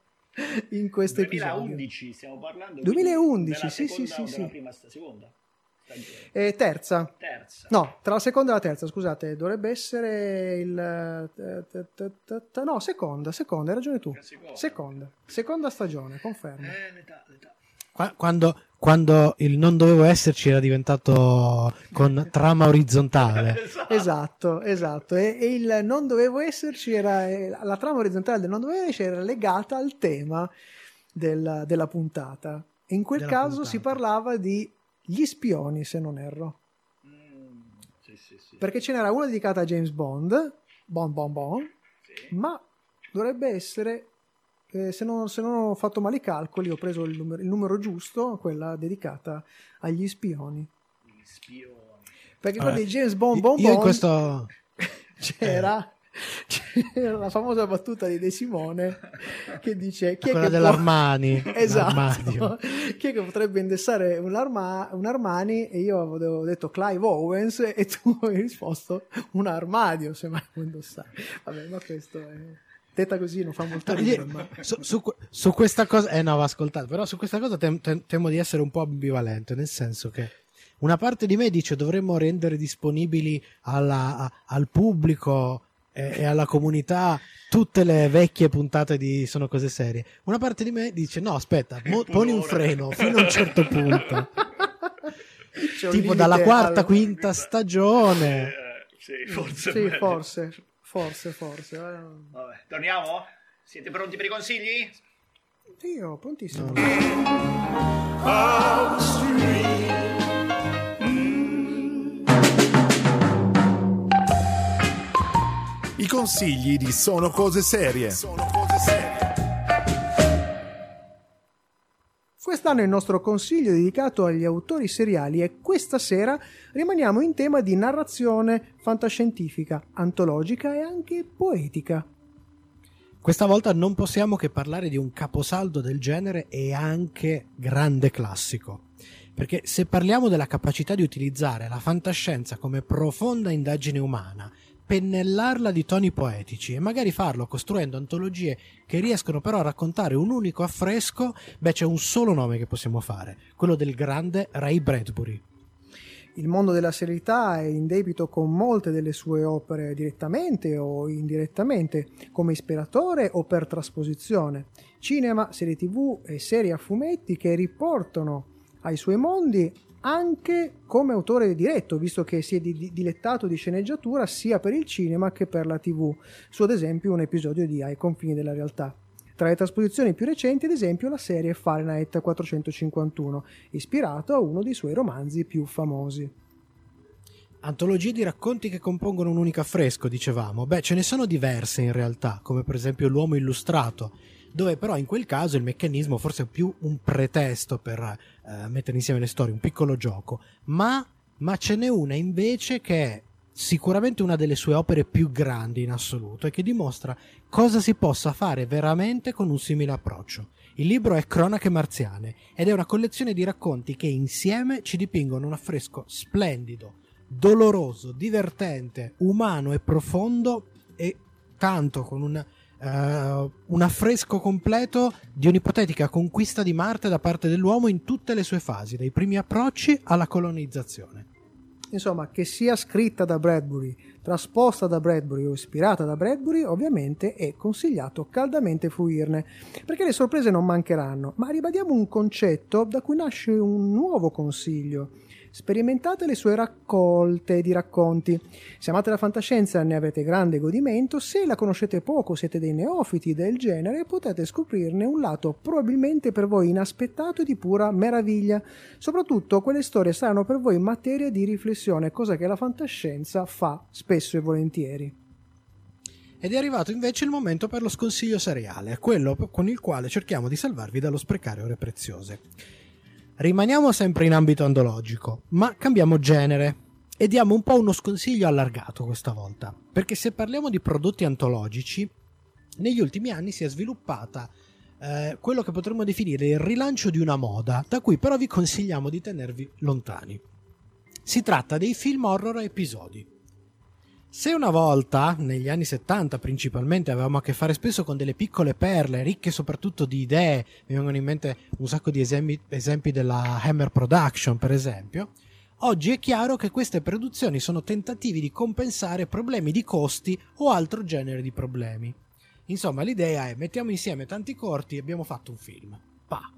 in questo episodio. 2011 stiamo parlando. 2011, quindi sì, della sì, seconda sì, sì. prima seconda stagione. Eh, terza. Terza. No, tra la seconda e la terza, scusate, dovrebbe essere il... eh, No, seconda, seconda, hai ragione tu. seconda. Seconda, seconda stagione, confermo. Eh, l'età, l'età. Qua- Quando, quando il non dovevo esserci era diventato con trama orizzontale. Esatto, esatto. E, e il non dovevo esserci era la trama orizzontale del non dovevo esserci era legata al tema del- della puntata. E in quel Della caso puntata. si parlava di gli spioni, se non erro. Mm, sì, sì, sì. Perché ce n'era una dedicata a James Bond, Bond, Bond, Bond, ma dovrebbe essere, eh, se, non, se non ho fatto male i calcoli, ho preso il numero, il numero giusto, quella dedicata agli spioni. Gli spioni. Perché Vabbè. quello di James Bond, Bond, Io in questo... c'era, c'era la famosa battuta di De Simone che dice chi è Quella che dell'Armani, può... esatto chi è che potrebbe indossare un, Arma- un Armani? E io avevo detto Clive Owens e tu avevi risposto un armadio se mai può indossare. Vabbè ma questo è Detta così non fa molto ridere, ma... su, su- su questa cosa, eh no, va ascoltato, però su questa cosa tem- tem- temo di essere un po' ambivalente, nel senso che una parte di me dice dovremmo rendere disponibili alla- a- al pubblico e, e alla comunità tutte le vecchie puntate di Sono cose serie. Una parte di me dice no, aspetta, mo- poni un freno fino a un certo punto. C'è un tipo dalla quarta, al- quinta stagione. Eh, sì, forse. Sì, forse, forse, forse. eh. Vabbè, torniamo? Siete pronti per i consigli? Io, prontissimo. I consigli di Sono cose serie. Quest'anno il nostro consiglio è dedicato agli autori seriali e questa sera rimaniamo in tema di narrazione fantascientifica, antologica e anche poetica. Questa volta non possiamo che parlare di un caposaldo del genere e anche grande classico. Perché se parliamo della capacità di utilizzare la fantascienza come profonda indagine umana, pennellarla di toni poetici e magari farlo costruendo antologie che riescono però a raccontare un unico affresco, beh c'è un solo nome che possiamo fare, quello del grande Ray Bradbury. Il mondo della serialità è in debito con molte delle sue opere direttamente o indirettamente, come ispiratore o per trasposizione. Cinema, serie tv e serie a fumetti che riportano ai suoi mondi anche come autore diretto, visto che si è di- di- dilettato di sceneggiatura sia per il cinema che per la tv, su ad esempio un episodio di Ai confini della realtà. Tra le trasposizioni più recenti, ad esempio, la serie Fahrenheit 451, ispirato a uno dei suoi romanzi più famosi. Antologie di racconti che compongono un unico affresco, dicevamo. Beh, ce ne sono diverse in realtà, come per esempio L'uomo illustrato, dove però in quel caso il meccanismo forse è più un pretesto per eh, mettere insieme le storie, un piccolo gioco. Ma, ma ce n'è una invece che è sicuramente una delle sue opere più grandi in assoluto e che dimostra cosa si possa fare veramente con un simile approccio. Il libro è Cronache Marziane ed è una collezione di racconti che insieme ci dipingono un affresco splendido, doloroso, divertente, umano e profondo e tanto con un, eh, un affresco completo di un'ipotetica conquista di Marte da parte dell'uomo in tutte le sue fasi, dai primi approcci alla colonizzazione. Insomma, che sia scritta da Bradbury, trasposta da Bradbury o ispirata da Bradbury, ovviamente è consigliato caldamente fruirne, perché le sorprese non mancheranno, ma ribadiamo un concetto da cui nasce un nuovo consiglio. Sperimentate le sue raccolte di racconti. Se amate la fantascienza ne avete grande godimento, se la conoscete poco, siete dei neofiti del genere, potete scoprirne un lato probabilmente per voi inaspettato e di pura meraviglia. Soprattutto quelle storie saranno per voi materia di riflessione, cosa che la fantascienza fa spesso e volentieri. Ed è arrivato invece il momento per lo sconsiglio seriale, quello con il quale cerchiamo di salvarvi dallo sprecare ore preziose. Rimaniamo sempre in ambito antologico, ma cambiamo genere e diamo un po' uno sconsiglio allargato questa volta, perché se parliamo di prodotti antologici, negli ultimi anni si è sviluppata eh, quello che potremmo definire il rilancio di una moda, da cui però vi consigliamo di tenervi lontani. Si tratta dei film horror a episodi. Se una volta, negli anni 70 principalmente, avevamo a che fare spesso con delle piccole perle, ricche soprattutto di idee, mi vengono in mente un sacco di esempi, esempi della Hammer Production, per esempio, oggi è chiaro che queste produzioni sono tentativi di compensare problemi di costi o altro genere di problemi. Insomma, l'idea è mettiamo insieme tanti corti e abbiamo fatto un film. Pa.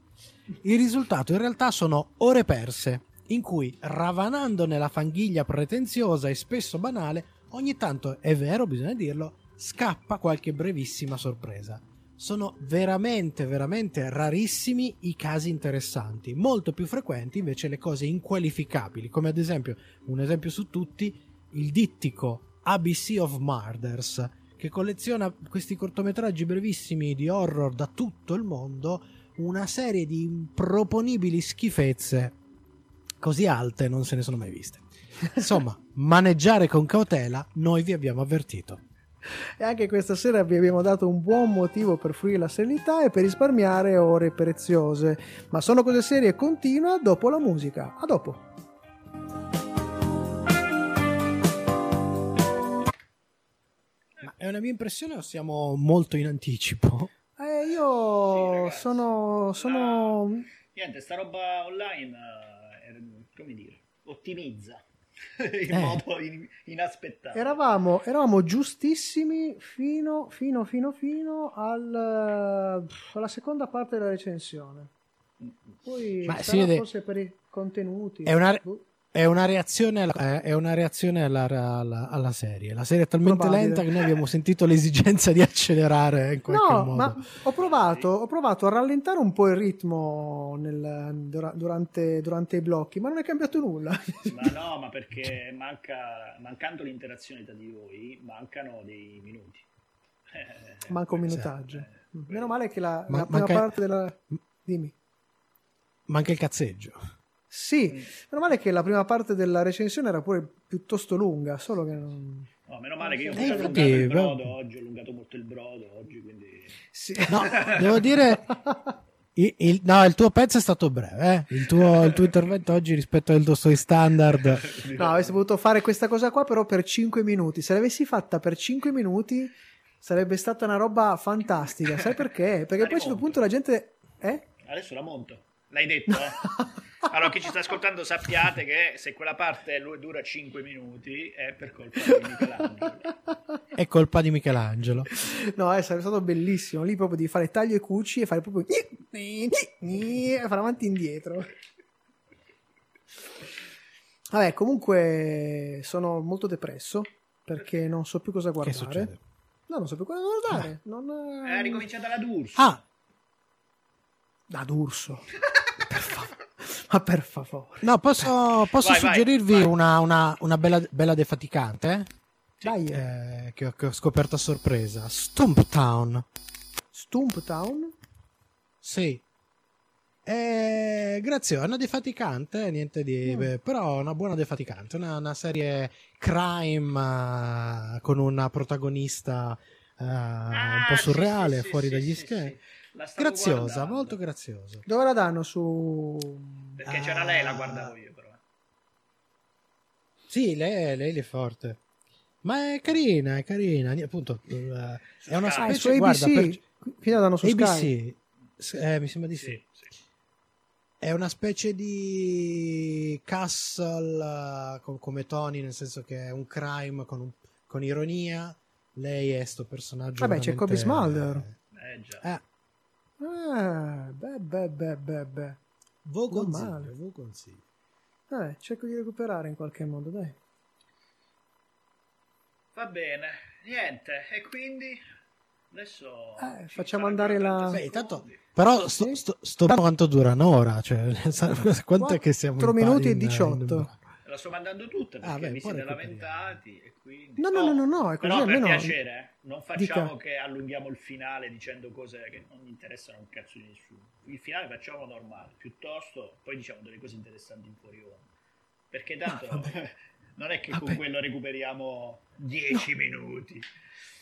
Il risultato in realtà sono ore perse, in cui, ravanando nella fanghiglia pretenziosa e spesso banale, ogni tanto, è vero, bisogna dirlo, scappa qualche brevissima sorpresa. Sono veramente, veramente rarissimi i casi interessanti, molto più frequenti invece le cose inqualificabili, come ad esempio, un esempio su tutti, il dittico ABC of Murders, che colleziona questi cortometraggi brevissimi di horror da tutto il mondo, una serie di improponibili schifezze così alte non se ne sono mai viste. Insomma, maneggiare con cautela, noi vi abbiamo avvertito. E anche questa sera vi abbiamo dato un buon motivo per fruire la serenità e per risparmiare ore preziose. Ma sono cose serie continua dopo la musica. A dopo. È una mia impressione o siamo molto in anticipo? Eh, io sono, sono... Niente, sta roba online, eh, come dire, ottimizza in Eh. modo in- inaspettato. Eravamo, eravamo giustissimi fino, fino, fino, fino al, alla seconda parte della recensione. Poi Ma si vede- forse per i contenuti. È una, Boh. È una reazione, alla, è una reazione alla, alla- alla serie. La serie è talmente Probabile. lenta che noi abbiamo sentito l'esigenza di accelerare in qualche No, modo. ma ho provato, ho provato a rallentare un po' il ritmo nel- dura- durante, durante i blocchi, ma non è cambiato nulla. Ma no, ma perché manca, mancando l'interazione tra di voi, mancano dei minuti. Eh, Manca un minutaggio. Meno male che la, Ma- la prima manca- parte della... Dimmi. Manca il cazzeggio. Sì, meno male che la prima parte della recensione era pure piuttosto lunga, solo che non... No, meno male che io ho Eh, allungato infatti, il beh- brodo oggi, ho allungato molto il brodo oggi, quindi... No, devo dire. Il, il- no, il tuo pezzo è stato breve. eh. Il, tuo, il tuo intervento oggi rispetto ai tuoi standard. No, avresti potuto fare questa cosa qua però per 5 minuti. Se l'avessi fatta per 5 minuti sarebbe stata una roba fantastica. Sai perché? Perché poi a un certo punto la gente... Eh? Adesso la monto. L'hai detto, eh? Allora, chi ci sta ascoltando sappiate che se quella parte dura 5 minuti è per colpa di Michelangelo. È colpa di Michelangelo. No, eh, sarebbe stato bellissimo. Lì proprio di fare taglio e cuci e fare proprio... e fare avanti e indietro. Vabbè, comunque sono molto depresso perché non so più cosa guardare. succede? No, non so più cosa guardare. Non... È ricominciata la D'Urso. Ah, Da D'Urso. Per favore. Ma per favore. no, posso, posso Vai, vai, suggerirvi vai. una, una- una bella, bella defaticante? eh? Dai, Eh, che, ho, che ho scoperto a sorpresa. Stumptown. Stumptown? Sì. È graziosa, è una defaticante, niente di... Mm. beh, però una buona defaticante, una, una serie crime eh, con una protagonista eh, un po' sì, surreale, sì, sì, fuori sì, dagli sì, schermi. Sì. Graziosa, guardando. molto graziosa. Dove la danno su... Perché c'era lei, la guardavo io però. Sì, lei, lei è forte. Ma è carina, è carina. Appunto, eh, è una Sky. Ah, specie... su guarda, ABC? per- Qui la danno su ABC. Eh, mi sembra di sì. È una specie di castle eh, co- come Tony, nel senso che è un crime con, un- con ironia. Lei è sto personaggio. Vabbè, c'è Kobe veramente- Smulders. Eh già. Eh, Ah, beh, beh, beh, beh, beh. Vo consiglio, male. vo consiglio. Eh, cerco di recuperare in qualche modo, dai. Va bene, niente. E quindi adesso Eh, facciamo andare la... Beh, intanto, però sto, sto, sto quanto dura un'ora? Cioè, quanto è che siamo 4 in pa- minuti e in- in- 18. la sto mandando tutta perché Ah, beh, poi siete recuperiamo. lamentati e quindi... No, no, no, no, no, è così Però per almeno... piacere, eh, non facciamo Dica. che allunghiamo il finale dicendo cose che non interessano un cazzo di nessuno. Il finale facciamo normale, piuttosto poi diciamo delle cose interessanti in fuori onda. Perché tanto non è che con quello recuperiamo 10 minuti.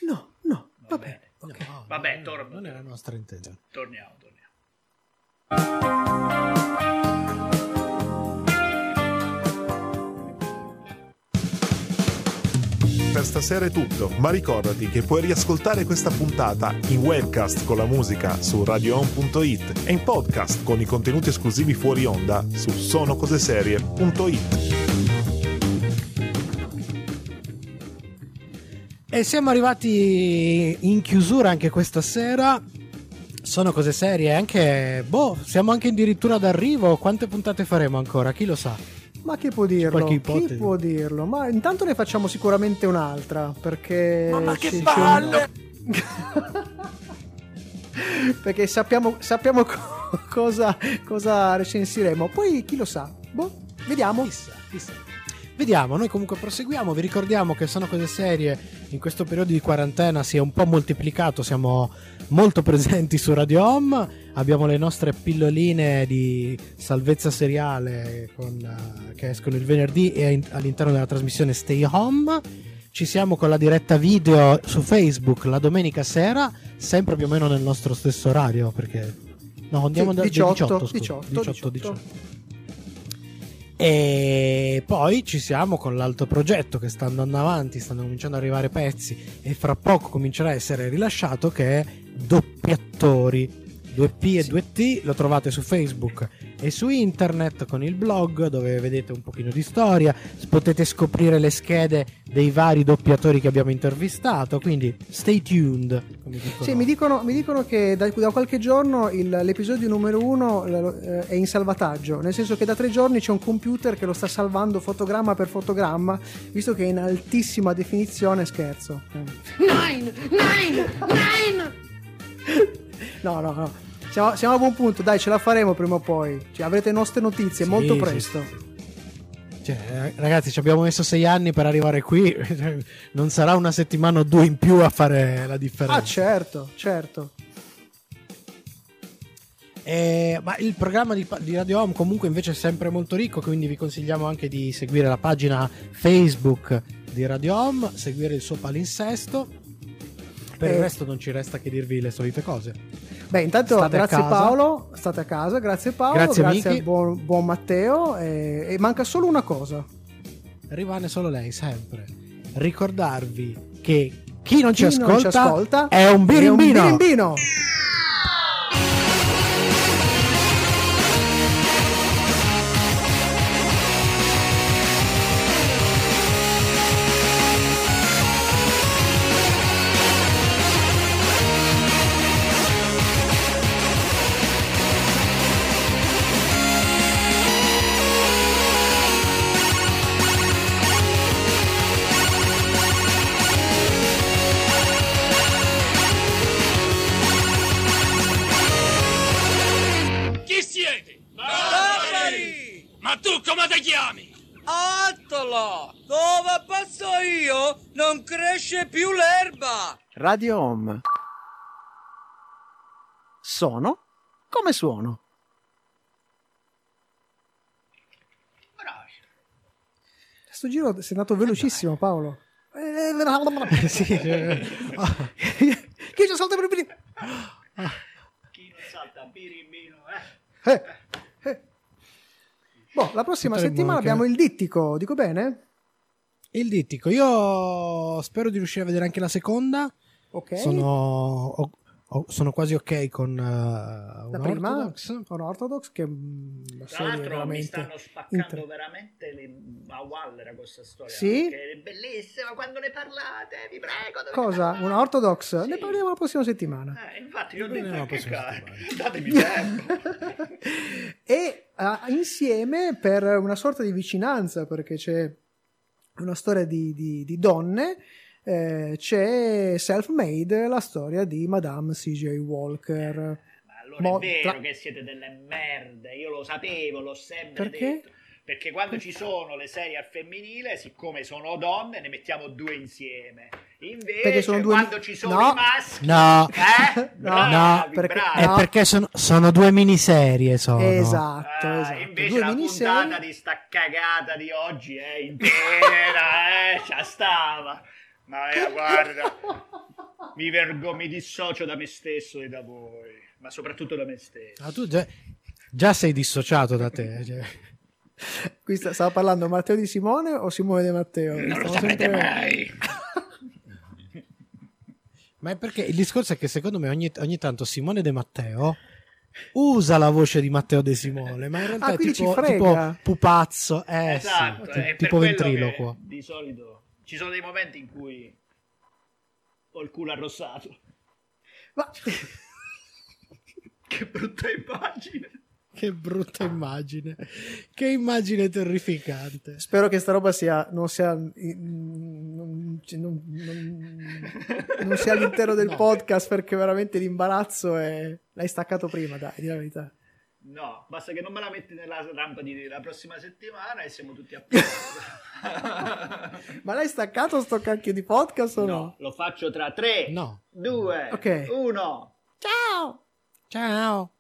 No, no, Va bene. No, Vabbè, non- torno. Non è la nostra intenzione. Torniamo, torniamo. Per stasera è tutto, ma ricordati che puoi riascoltare questa puntata in webcast con la musica su radioon.it e in podcast con i contenuti esclusivi fuori onda su sonocoseserie.it. E siamo arrivati in chiusura anche questa sera. Sono cose serie, anche boh, siamo anche addirittura d'arrivo. Quante puntate faremo ancora? Chi lo sa? Ma chi può dirlo? Chi può dirlo? Ma intanto ne facciamo sicuramente un'altra, perché... Ma che ci- ci- palle! perché sappiamo, sappiamo co- cosa, cosa recensiremo. Poi chi lo sa? Boh, vediamo. Chissà, chissà. Vediamo, noi comunque proseguiamo, vi ricordiamo che sono cose serie, in questo periodo di quarantena si è un po' moltiplicato, siamo molto presenti su Radio Home, abbiamo le nostre pilloline di salvezza seriale con, eh, che escono il venerdì e in- all'interno della trasmissione Stay Home, ci siamo con la diretta video su Facebook la domenica sera, sempre più o meno nel nostro stesso orario, perché... No, andiamo Sì, da 18, 18, scusa, 18, 18, 18. E poi ci siamo con l'altro progetto che sta andando avanti, stanno cominciando ad arrivare pezzi e fra poco comincerà a essere rilasciato che è Doppiatori 2P e 2T, lo trovate su Facebook e su internet con il blog dove vedete un pochino di storia, potete scoprire le schede dei vari doppiatori che abbiamo intervistato, quindi stay tuned. Come dicono. Sì, mi dicono, mi dicono che da, da qualche giorno il- l'episodio numero uno eh, è in salvataggio, nel senso che da tre giorni c'è un computer che lo sta salvando fotogramma per fotogramma, visto che è in altissima definizione, scherzo. Nine! Nine! Nine! No, no, no. Siamo, siamo a buon punto, dai, ce la faremo prima o poi. Cioè, avrete nostre notizie Sì, molto sì, presto. Cioè, eh, ragazzi, ci abbiamo messo sei anni per arrivare qui, non sarà una settimana o due in più a fare la differenza. Ah, certo, certo. Eh, ma il programma di, di Radio Home comunque invece è sempre molto ricco, quindi vi consigliamo anche di seguire la pagina Facebook di Radio Home, seguire il suo palinsesto. Per Eh. il resto non ci resta che dirvi le solite cose. Beh, intanto State grazie. Paolo, state a casa, grazie Paolo, Grazie, grazie, al buon, buon Matteo e, e manca solo una cosa. Rimane solo lei, sempre. Ricordarvi che chi non, ci, Chi non ascolta ci ascolta è un è un birimbino. Radio Home. Sono come suono. Questo giro sei andato velocissimo, Paolo. sì, cioè, Chi ci salta per il Chi non salta birimbino, eh? Eh, eh. Boh, la prossima Potremmo settimana anche- abbiamo il dittico, dico bene? Il dittico, io spero di riuscire a vedere anche la seconda. Ok. Sono, sono quasi ok con uh, La una prima, Orthodox. un Orthodox che mm, la Tra serie l'altro mi stanno spaccando inter- veramente le... a Wallera questa storia. Sì? È bellissima quando ne parlate, vi prego. Cosa? Una Orthodox? Ne parliamo la prossima settimana. Eh, infatti, io ho Ne parliamo la cazzo, datemi tempo. e ah, insieme per una sorta di vicinanza perché c'è una storia di, di- di donne eh, c'è Self-Made la storia di Madame C.J. Walker Allora Mo- è vero tra- che siete delle merde, io lo sapevo, l'ho sempre Perché? detto. Perché quando ci sono le serie al femminile, siccome sono donne, ne mettiamo due insieme. Invece, due- quando ci sono No. i maschi, No, eh? No, bravi, perché- bravi. è perché sono, sono due miniserie. Sono. esatto, Ah, esatto. invece due la miniserie puntata di sta cagata di oggi è intera, eh, ci stava. Ma eh, guarda, mi vergo, mi dissocio da me stesso e da voi, ma soprattutto da me stesso. Ah, tu già, già sei dissociato da te. cioè. qui sta- stava parlando Matteo di Simone o Simone di Matteo Non lo Stiamo saprete sempre- mai. Ma è perché il discorso è che secondo me ogni, ogni tanto Simone De Matteo usa la voce di Matteo De Simone, ma in realtà Ah, è tipo, tipo pupazzo, eh esatto, sì, è tipo ventriloquo. Di solito ci sono dei momenti in cui ho il culo arrossato. Ma- che brutta immagine. Che brutta immagine, che immagine terrificante. spero che sta roba sia non sia non, non- non- non sia all'interno del No. podcast perché veramente l'imbarazzo è l'hai staccato prima dai di la verità No, basta che non me la metti nella rampa di la prossima settimana e siamo tutti a posto. ma l'hai staccato sto cacchio di podcast o no? no, lo faccio tra 3, No. 2, Ok. 1. ciao Ciao.